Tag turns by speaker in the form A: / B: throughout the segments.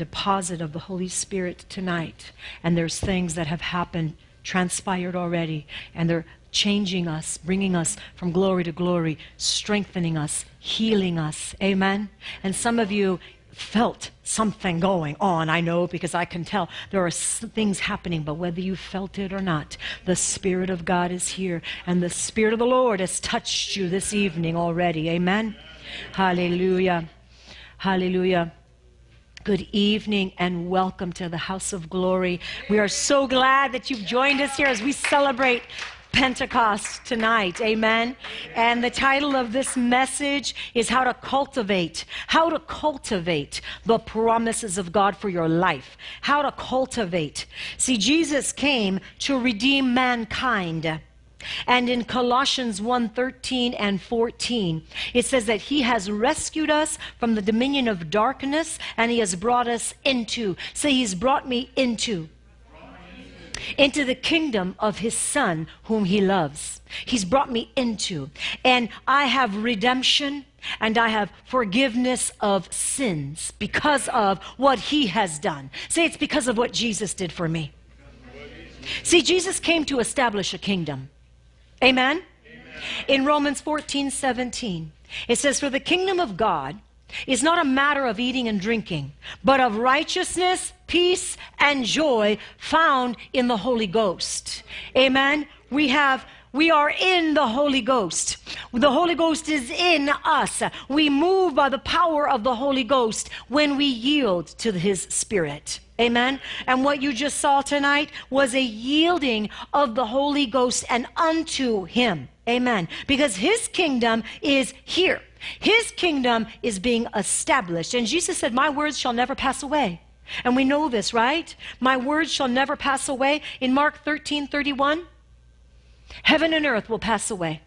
A: deposit of the Holy Spirit tonight. And there's things that have happened, transpired already, and they're changing us, bringing us from glory to glory, strengthening us, healing us. Amen. And some of you felt something going on. I know because I can tell there are things happening, but whether you felt it or not, the Spirit of God is here, and the Spirit of the Lord has touched you this evening already. Amen. Hallelujah. Hallelujah. Good evening and welcome to the house of glory. We are so glad that you've joined us here as we celebrate Pentecost tonight. Amen. And the title of this message is How to Cultivate. How to cultivate the promises of God for your life. How to cultivate. See, Jesus came to redeem mankind. And in Colossians 1:13 and 14, it says that he has rescued us from the dominion of darkness and he has brought us into. Say he's brought me into into the kingdom of his son whom he loves. He's brought me into. And I have redemption and I have forgiveness of sins because of what he has done. Say it's because of what Jesus did for me. See, Jesus came to establish a kingdom. Amen? Amen? In Romans 14 17, it says, For the kingdom of God is not a matter of eating and drinking, but of righteousness, peace, and joy found in the Holy Ghost. Amen. We have we are in the Holy Ghost. The Holy Ghost is in us. We move by the power of the Holy Ghost when we yield to His Spirit. Amen. And what you just saw tonight was a yielding of the Holy Ghost and unto Him. Amen. Because His kingdom is here. His kingdom is being established. And Jesus said, My words shall never pass away. And we know this, right? My words shall never pass away. In Mark 13 31, heaven and earth will pass away.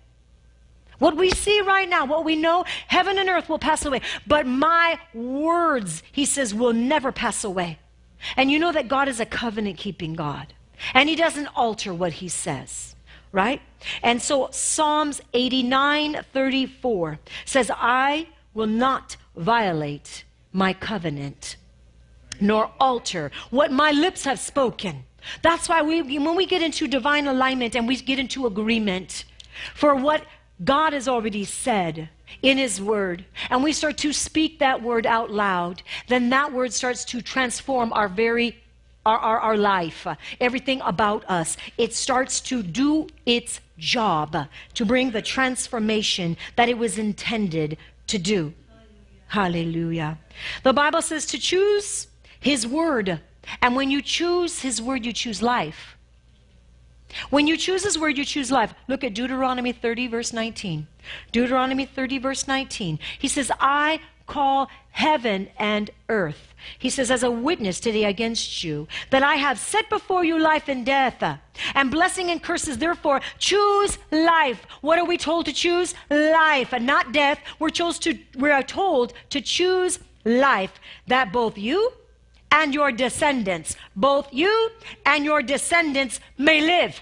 A: What we see right now, what we know, heaven and earth will pass away. But my words, he says, will never pass away. And you know that God is a covenant keeping God. And he doesn't alter what he says right? And so Psalms 89 34 says, I will not violate my covenant nor alter what my lips have spoken. That's why we, when we get into divine alignment and we get into agreement for what God has already said in His Word, and we start to speak that word out loud, then that word starts to transform our very our, our, our life, uh, everything about us, it starts to do its job to bring the transformation that it was intended to do. Hallelujah. The Bible says to choose His Word. And when you choose His Word, you choose life. When you choose His Word, you choose life. Look at Deuteronomy 30, verse 19. Deuteronomy 30, verse 19. He says, I call heaven and earth. He says, as a witness today against you, that I have set before you life and death, and blessing and curses. Therefore, choose life. What are we told to choose? Life and not death. We're, chose to, we are told to choose life, that both you and your descendants, both you and your descendants may live.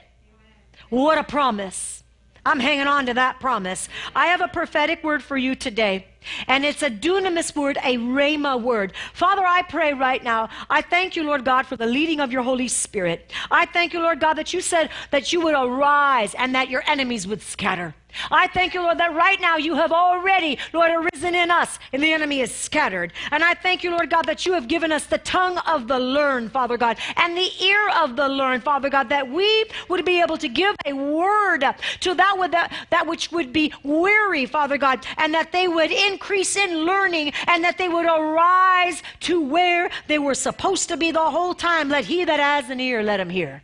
A: What a promise. I'm hanging on to that promise. I have a prophetic word for you today. And it's a dunamis word, a rhema word. Father, I pray right now, I thank you, Lord God, for the leading of your Holy Spirit. I thank you, Lord God, that you said that you would arise and that your enemies would scatter. I thank you, Lord, that right now you have already, Lord, arisen in us and the enemy is scattered. And I thank you, Lord God, that you have given us the tongue of the learned, Father God, and the ear of the learned, Father God, that we would be able to give a word to that, that, that which would be weary, Father God, and that they would increase in learning and that they would arise to where they were supposed to be the whole time. Let he that has an ear, let him hear.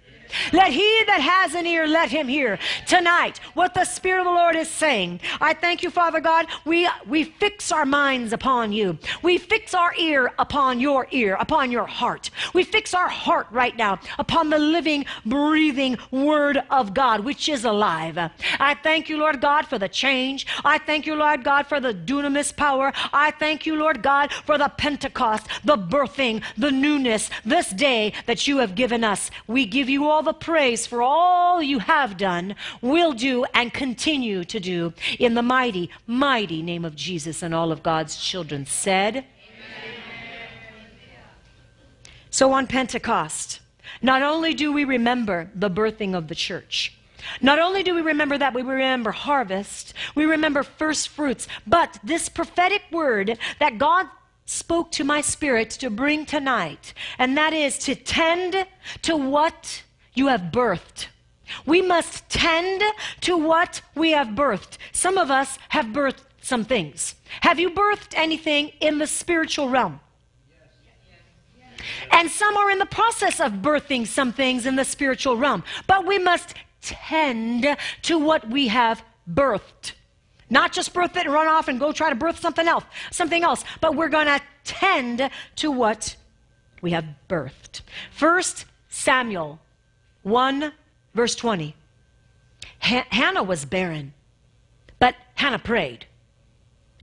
A: Let he that has an ear, let him hear tonight what the Spirit of the Lord is saying. I thank you, Father God. We, we fix our minds upon you. We fix our ear upon your ear, upon your heart. We fix our heart right now upon the living, breathing Word of God, which is alive. I thank you, Lord God, for the change. I thank you, Lord God, for the dunamis power. I thank you, Lord God, for the Pentecost, the birthing, the newness, this day that you have given us. We give you all all the praise for all you have done, will do, and continue to do in the mighty, mighty name of Jesus and all of God's children said. So on Pentecost, not only do we remember the birthing of the church, not only do we remember that, we remember harvest, we remember first fruits, but this prophetic word that God spoke to my spirit to bring tonight, and that is to tend to what you have birthed. We must tend to what we have birthed. Some of us have birthed some things. Have you birthed anything in the spiritual realm? And some are in the process of birthing some things in the spiritual realm. But we must tend to what we have birthed. Not just birth it and run off and go try to birth something else, something else, but we're going to tend to what we have birthed. First Samuel 1 verse 20. Hannah was barren, but Hannah prayed.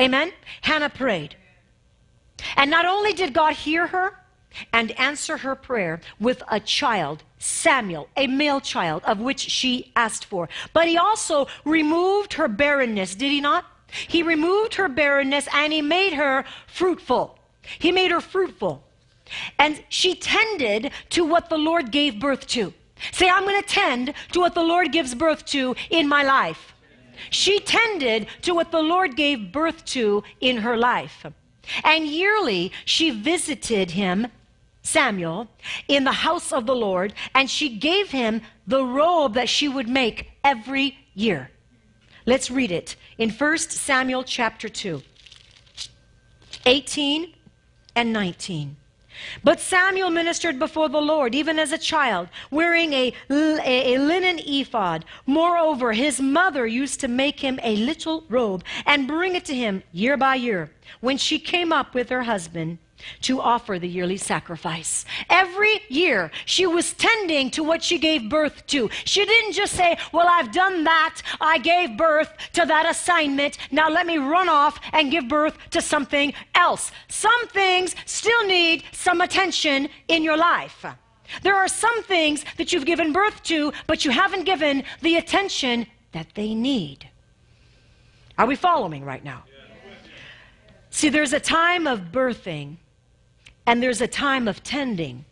A: Amen? Hannah prayed. And not only did God hear her and answer her prayer with a child, Samuel, a male child, of which she asked for, but he also removed her barrenness, did he not? He removed her barrenness and he made her fruitful. He made her fruitful. And she tended to what the Lord gave birth to. Say, I'm going to tend to what the Lord gives birth to in my life. She tended to what the Lord gave birth to in her life. And yearly she visited him, Samuel, in the house of the Lord, and she gave him the robe that she would make every year. Let's read it in 1 Samuel chapter 2, 18 and 19. But Samuel ministered before the Lord, even as a child, wearing a, a, linen ephod. Moreover, his mother used to make him a little robe and bring it to him year by year. When she came up with her husband, to offer the yearly sacrifice. Every year, she was tending to what she gave birth to. She didn't just say, Well, I've done that. I gave birth to that assignment. Now let me run off and give birth to something else. Some things still need some attention in your life. There are some things that you've given birth to, but you haven't given the attention that they need. Are we following right now? See, there's a time of birthing and there's a time of tending.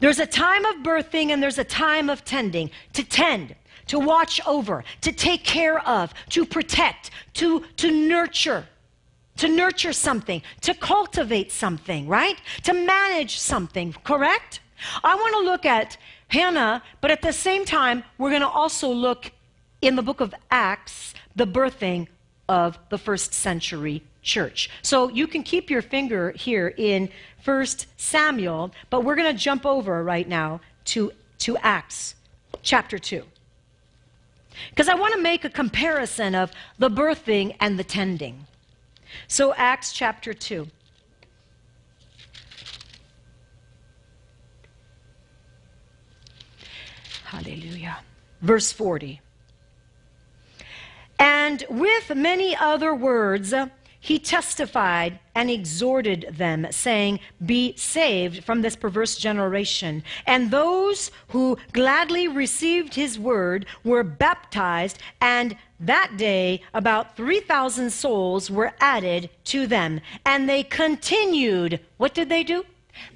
A: There's a time of birthing and there's a time of tending. To tend, to watch over, to take care of, to protect, to, to nurture, to nurture something, to cultivate something, right? To manage something, correct? I want to look at Hannah, but at the same time, we're going to also look in the book of Acts, the birthing of the first century church. So you can keep your finger here in 1 Samuel, but we're going to jump over right now to, to Acts chapter 2. Because I want to make a comparison of the birthing and the tending. So, Acts chapter 2. Hallelujah. Verse 40. And with many other words, he testified and exhorted them, saying, Be saved from this perverse generation. And those who gladly received his word were baptized, and that day about 3,000 souls were added to them. And they continued. What did they do?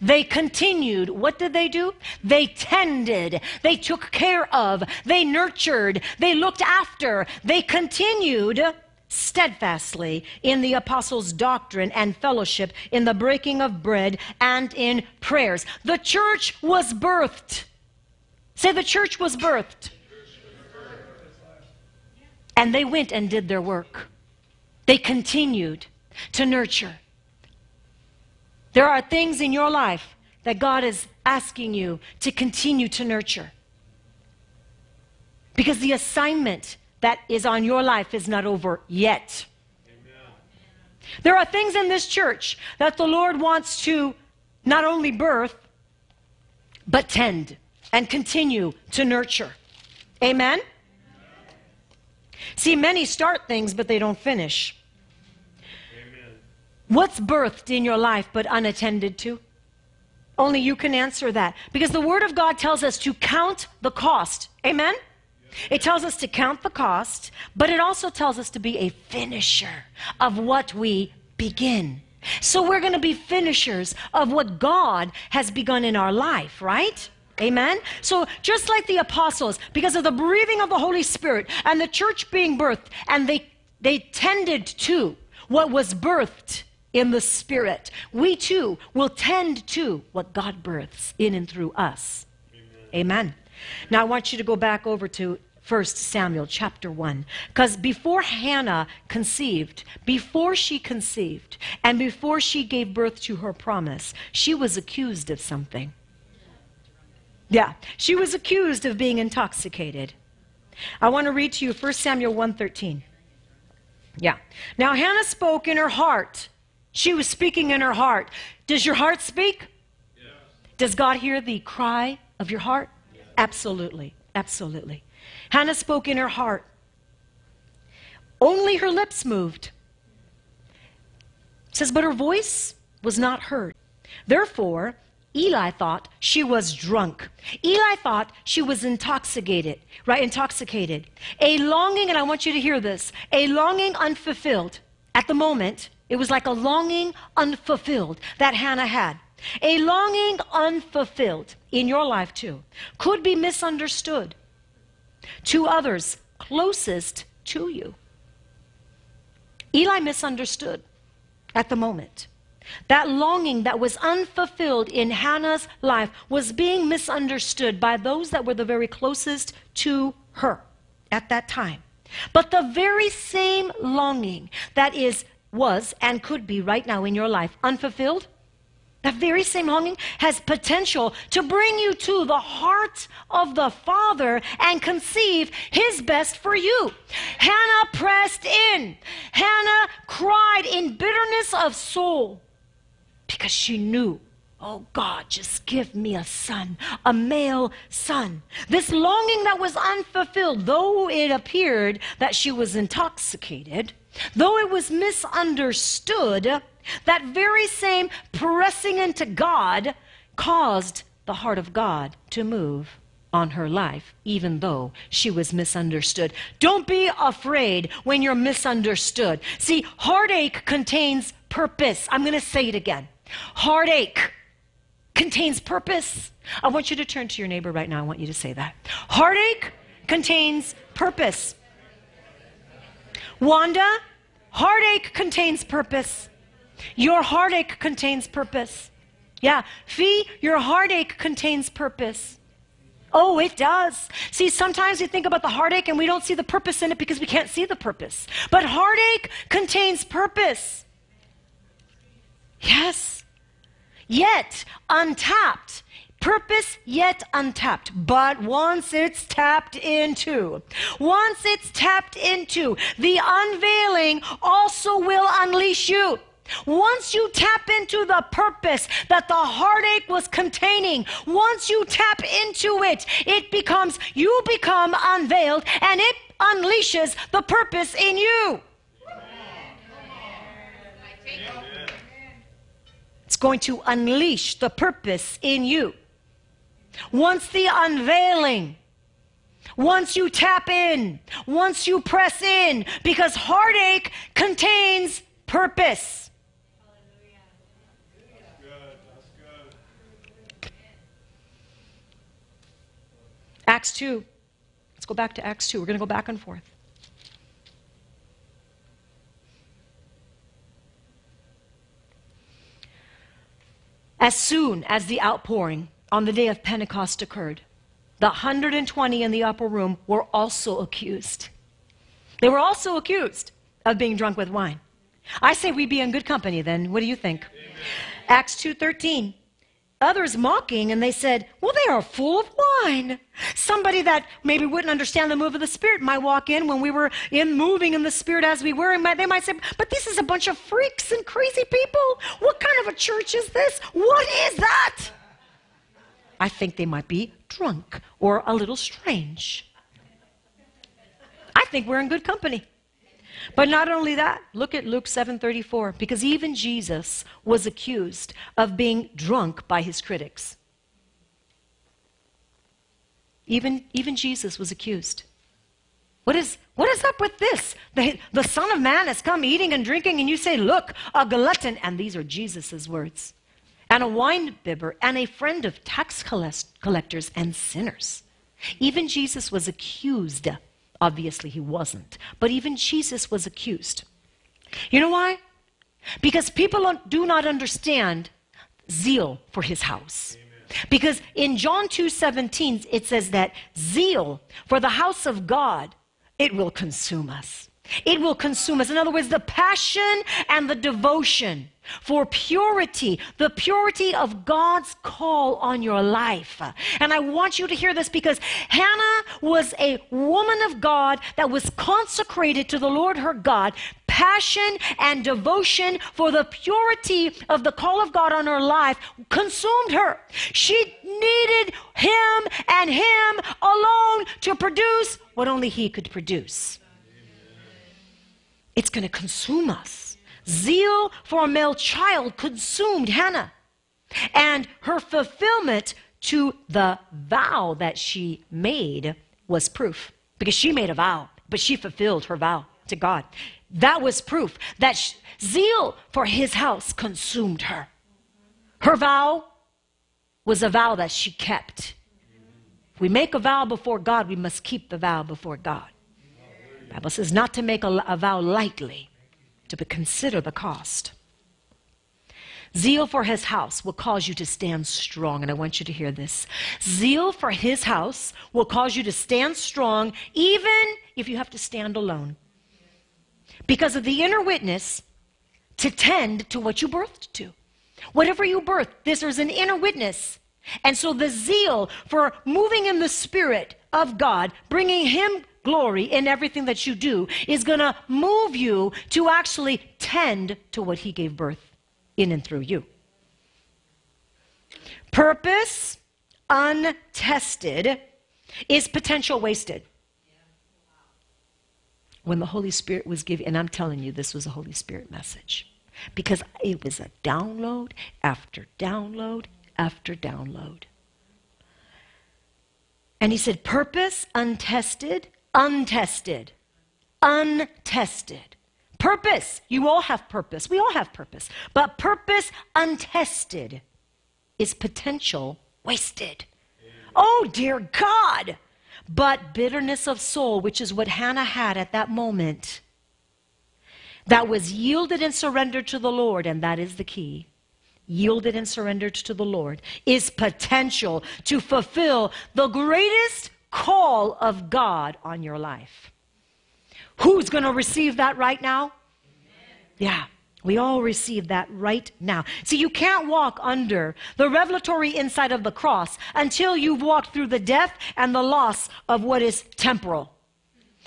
A: They continued. What did they do? They tended. They took care of. They nurtured. They looked after. They continued steadfastly in the apostles' doctrine and fellowship, in the breaking of bread, and in prayers. The church was birthed. Say, the church was birthed. And they went and did their work. They continued to nurture. There are things in your life that God is asking you to continue to nurture. Because the assignment that is on your life is not over yet. Amen. There are things in this church that the Lord wants to not only birth, but tend and continue to nurture. Amen? See, many start things, but they don't finish. Amen. What's birthed in your life but unattended to? Only you can answer that. Because the Word of God tells us to count the cost. Amen? It tells us to count the cost, but it also tells us to be a finisher of what we begin. So we're going to be finishers of what God has begun in our life, right? Amen. So just like the apostles, because of the breathing of the Holy Spirit and the church being birthed, and they they tended to what was birthed in the Spirit, we too will tend to what God births in and through us. Amen. Amen. Now I want you to go back over to 1 Samuel chapter 1. Because before Hannah conceived, before she conceived, and before she gave birth to her promise, she was accused of something. Yeah, she was accused of being intoxicated. I want to read to you 1 Samuel 1:13. Yeah. Now Hannah spoke in her heart. She was speaking in her heart. Does your heart speak? Yes. Does God hear the cry of your heart? Absolutely. Absolutely. Hannah spoke in her heart. Only her lips moved. It says, but her voice was not heard. Therefore, Eli thought she was drunk. Eli thought she was intoxicated, right? Intoxicated. A longing, and I want you to hear this a longing unfulfilled. At the moment, it was like a longing unfulfilled that Hannah had. A longing unfulfilled in your life, too, could be misunderstood to others closest to you. Eli misunderstood at the moment. That longing that was unfulfilled in Hannah's life was being misunderstood by those that were the very closest to her at that time. But the very same longing that is, was, and could be right now in your life unfulfilled that very same longing has potential to bring you to the heart of the Father and conceive His best for you. Hannah pressed in. Hannah cried in bitterness of soul because she knew Oh God, just give me a son, a male son. This longing that was unfulfilled, though it appeared that she was intoxicated, though it was misunderstood, that very same pressing into God caused the heart of God to move on her life, even though she was misunderstood. Don't be afraid when you're misunderstood. See, heartache contains purpose. I'm going to say it again. Heartache contains purpose. I want you to turn to your neighbor right now. I want you to say that. Heartache contains purpose. Wanda, heartache contains purpose. Your heartache contains purpose. Yeah. Fee, your heartache contains purpose. Oh, it does. See, sometimes we think about the heartache and we don't see the purpose in it because we can't see the purpose. But heartache contains purpose. Yes. Yet untapped. Purpose yet untapped. But once it's tapped into, once it's tapped into, the unveiling also will unleash you. Once you tap into the purpose that the heartache was containing, once you tap into it, it becomes, you become unveiled and it unleashes the purpose in you. It's going to unleash the purpose in you. Once the unveiling, once you tap in, once you press in, because heartache contains purpose. Acts 2. Let's go back to Acts 2. We're going to go back and forth. As soon as the outpouring on the day of Pentecost occurred, the 120 in the upper room were also accused. They were also accused of being drunk with wine. I say we be in good company then. What do you think? Amen. Acts 2:13 others mocking, and they said, Well, they are full of wine. Somebody that maybe wouldn't understand the move of the Spirit might walk in when we were in moving in the Spirit as we were, and they might say, But this is a bunch of freaks and crazy people. What kind of a church is this? What is that? I think they might be drunk or a little strange. I think we're in good company. But not only that, look at Luke 7:34 because even Jesus was accused of being drunk by his critics. Even even Jesus was accused. What is, what is up with this? The, the Son of Man has come eating and drinking, and you say, Look, a glutton. And these are Jesus' words. And a wine bibber, and a friend of tax collectors and sinners. Even Jesus was accused. Obviously, he wasn't. But even Jesus was accused. You know why? Because people do not understand zeal for his house. Because in John 2:17 it says that zeal for the house of God it will consume us. It will consume us. In other words, the passion and the devotion for purity, the purity of God's call on your life. And I want you to hear this because Hannah was a woman of God that was consecrated to the Lord her God. Passion and devotion for the purity of the call of God on her life consumed her. She needed Him and Him alone to produce what only He could produce. It's going to consume us. Zeal for a male child consumed Hannah. And her fulfillment to the vow that she made was proof. Because she made a vow, but she fulfilled her vow to God. That was proof that zeal for his house consumed her. Her vow was a vow that she kept. If we make a vow before God, we must keep the vow before God. The Bible says not to make a, a vow lightly, to consider the cost. Zeal for his house will cause you to stand strong, and I want you to hear this. Zeal for his house will cause you to stand strong, even if you have to stand alone. Because of the inner witness to tend to what you birthed to. Whatever you birthed, this is an inner witness. And so the zeal for moving in the Spirit of God, bringing Him glory in everything that you do, is going to move you to actually tend to what He gave birth in and through you. Purpose untested is potential wasted. When the Holy Spirit was giving, and I'm telling you, this was a Holy Spirit message because it was a download after download after download. And he said, Purpose untested, untested, untested. Purpose. You all have purpose. We all have purpose. But purpose untested is potential wasted. Oh, dear God. But bitterness of soul, which is what Hannah had at that moment, that was yielded and surrendered to the Lord, and that is the key yielded and surrendered to the Lord, is potential to fulfill the greatest call of God on your life. Who's going to receive that right now? Yeah. We all receive that right now. See, you can't walk under the revelatory insight of the cross until you've walked through the death and the loss of what is temporal.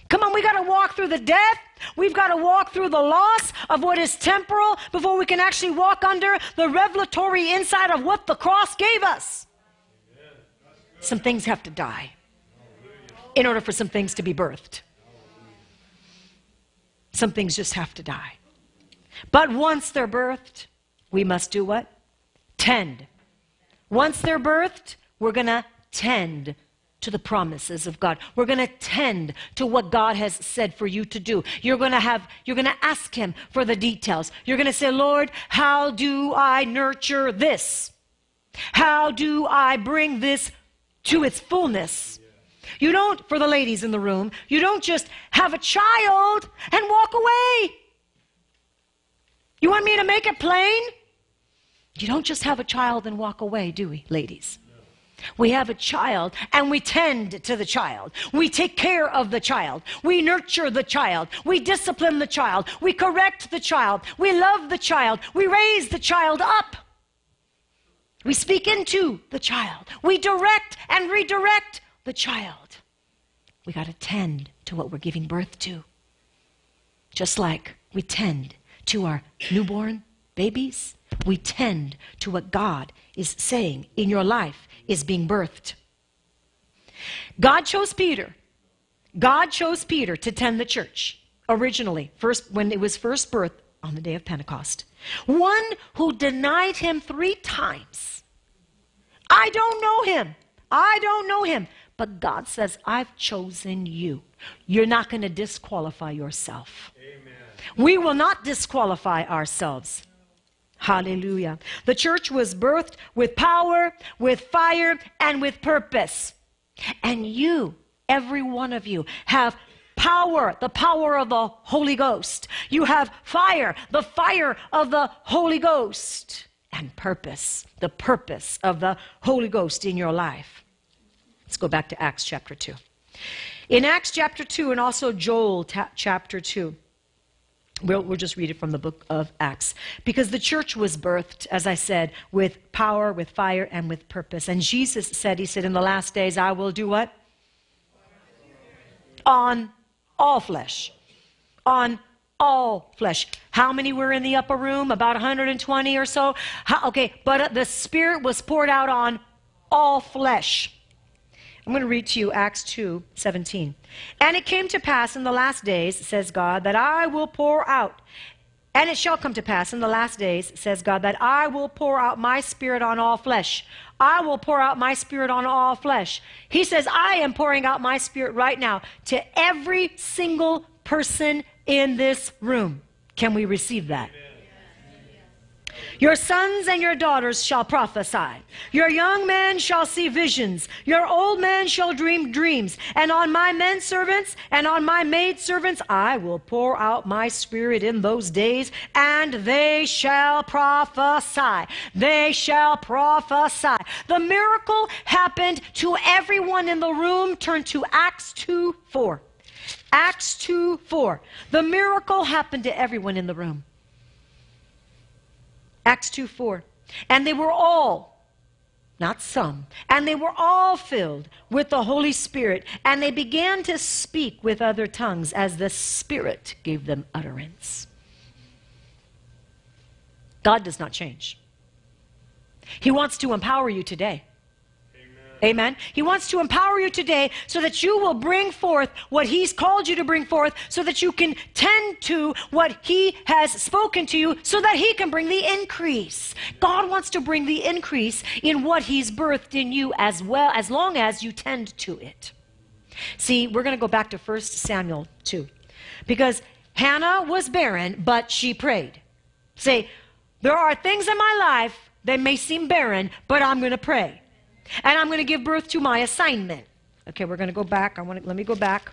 A: Come on, we got to walk through the death. We've got to walk through the loss of what is temporal before we can actually walk under the revelatory insight of what the cross gave us. Some things have to die in order for some things to be birthed. Some things just have to die. But once they're birthed, we must do what? Tend. Once they're birthed, we're going to tend to the promises of God. We're going to tend to what God has said for you to do. You're going to have you're going to ask him for the details. You're going to say, "Lord, how do I nurture this? How do I bring this to its fullness?" You don't for the ladies in the room, you don't just have a child and walk away. You want me to make it plain? You don't just have a child and walk away, do we, ladies? We have a child and we tend to the child. We take care of the child. We nurture the child. We discipline the child. We correct the child. We love the child. We raise the child up. We speak into the child. We direct and redirect the child. We got to tend to what we're giving birth to. Just like we tend to our newborn babies, we tend to what God is saying in your life is being birthed. God chose Peter. God chose Peter to tend the church originally, first when it was first birthed on the day of Pentecost. One who denied him three times. I don't know him. I don't know him. But God says, I've chosen you. You're not going to disqualify yourself. Amen. We will not disqualify ourselves. Hallelujah. The church was birthed with power, with fire, and with purpose. And you, every one of you, have power, the power of the Holy Ghost. You have fire, the fire of the Holy Ghost. And purpose, the purpose of the Holy Ghost in your life. Let's go back to Acts chapter 2. In Acts chapter 2 and also Joel ta- chapter 2, We'll, we'll, just read it from the book of Acts. Because the church was birthed, as I said, with power, with fire, and with purpose. And Jesus said, He said, In the last days, I will do what? On all flesh. On all flesh. How many were in the upper room? About 120 or so? How, okay, but uh, the Spirit was poured out on all flesh. I'm going to read to you Acts 2 17. And it came to pass in the last days, says God, that I will pour out. And it shall come to pass in the last days, says God, that I will pour out my spirit on all flesh. I will pour out my spirit on all flesh. He says, I am pouring out my spirit right now to every single person in this room. Can we receive that? Amen. Your sons and your daughters shall prophesy. Your young men shall see visions. Your old men shall dream dreams. And on my men servants and on my maid servants I will pour out my spirit in those days, and they shall prophesy. They shall prophesy. The miracle happened to everyone in the room. Turn to Acts 2 4. Acts 2 4. The miracle happened to everyone in the room. Acts 2 4. And they were all, not some, and they were all filled with the Holy Spirit, and they began to speak with other tongues as the Spirit gave them utterance. God does not change. He wants to empower you today. Amen. He wants to empower you today so that you will bring forth what He's called you to bring forth, so that you can tend to what He has spoken to you, so that He can bring the increase. God wants to bring the increase in what He's birthed in you as well, as long as you tend to it. See, we're going to go back to 1 Samuel 2. Because Hannah was barren, but she prayed. Say, there are things in my life that may seem barren, but I'm going to pray. And I'm going to give birth to my assignment. Okay, we're going to go back. I want to, let me go back.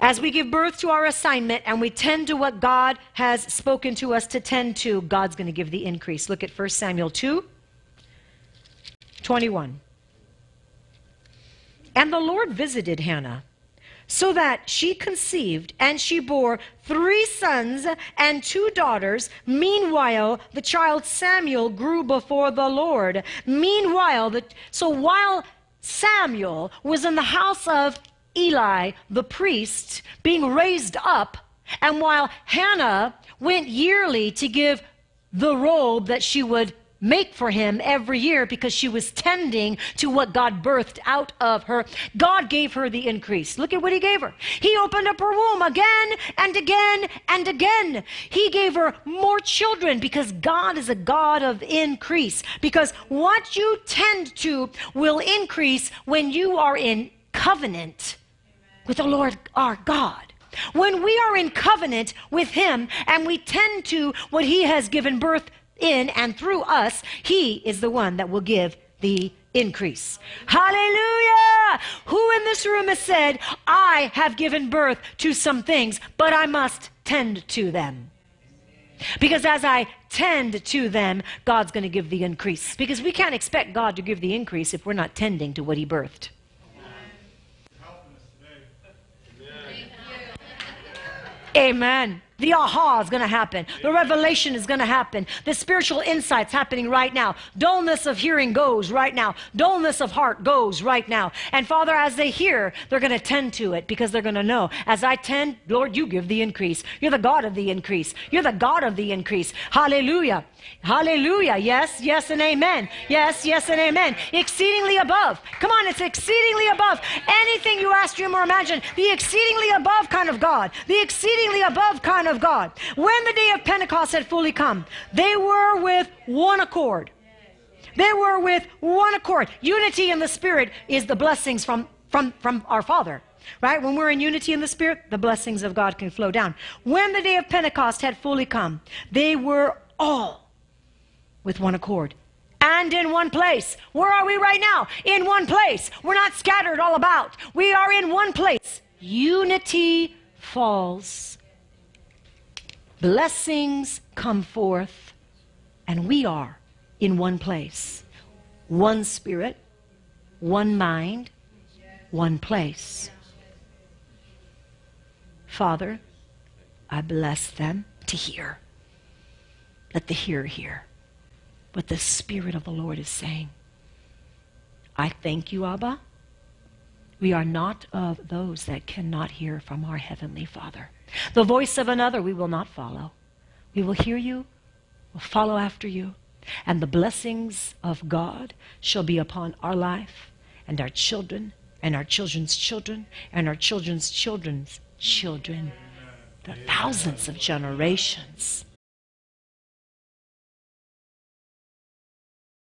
A: As we give birth to our assignment and we tend to what God has spoken to us to tend to, God's going to give the increase. Look at 1 Samuel 2 21. And the Lord visited Hannah so that she conceived and she bore three sons and two daughters. Meanwhile, the child Samuel grew before the Lord. Meanwhile, the, so while Samuel was in the house of Eli, the priest, being raised up, and while Hannah went yearly to give the robe that she would make for him every year because she was tending to what God birthed out of her. God gave her the increase. Look at what he gave her. He opened up her womb again and again and again. He gave her more children because God is a God of increase. Because what you tend to will increase when you are in covenant with the Lord our God. When we are in covenant with Him and we tend to what He has given birth in and through us, He is the one that will give the increase. Hallelujah! Who in this room has said, I have given birth to some things, but I must tend to them? Because as I tend to them, God's going to give the increase. Because we can't expect God to give the increase if we're not tending to what He birthed. Amen. The aha is going to happen. The revelation is going to happen. The spiritual insight's happening right now. Dullness of hearing goes right now. Dullness of heart goes right now. And Father, as they hear, they're going to tend to it because they're going to know. As I tend, Lord, you give the increase. You're the God of the increase. You're the God of the increase. Hallelujah. Hallelujah. Yes, yes, and amen. Yes, yes, and amen. Exceedingly above. Come on, it's exceedingly above. Anything you ask, dream, or imagine. The exceedingly above kind of God. The exceedingly above kind of God. When the day of Pentecost had fully come, they were with one accord. They were with one accord. Unity in the Spirit is the blessings from, from, from our Father. Right? When we're in unity in the Spirit, the blessings of God can flow down. When the day of Pentecost had fully come, they were all with one accord and in one place. Where are we right now? In one place. We're not scattered all about. We are in one place. Unity falls. Blessings come forth, and we are in one place. One spirit, one mind, one place. Father, I bless them to hear. Let the hearer hear what the Spirit of the Lord is saying. I thank you, Abba. We are not of those that cannot hear from our Heavenly Father. The voice of another we will not follow. We will hear you, will follow after you, and the blessings of God shall be upon our life and our children and our children's children and our children's children's children. The thousands of generations.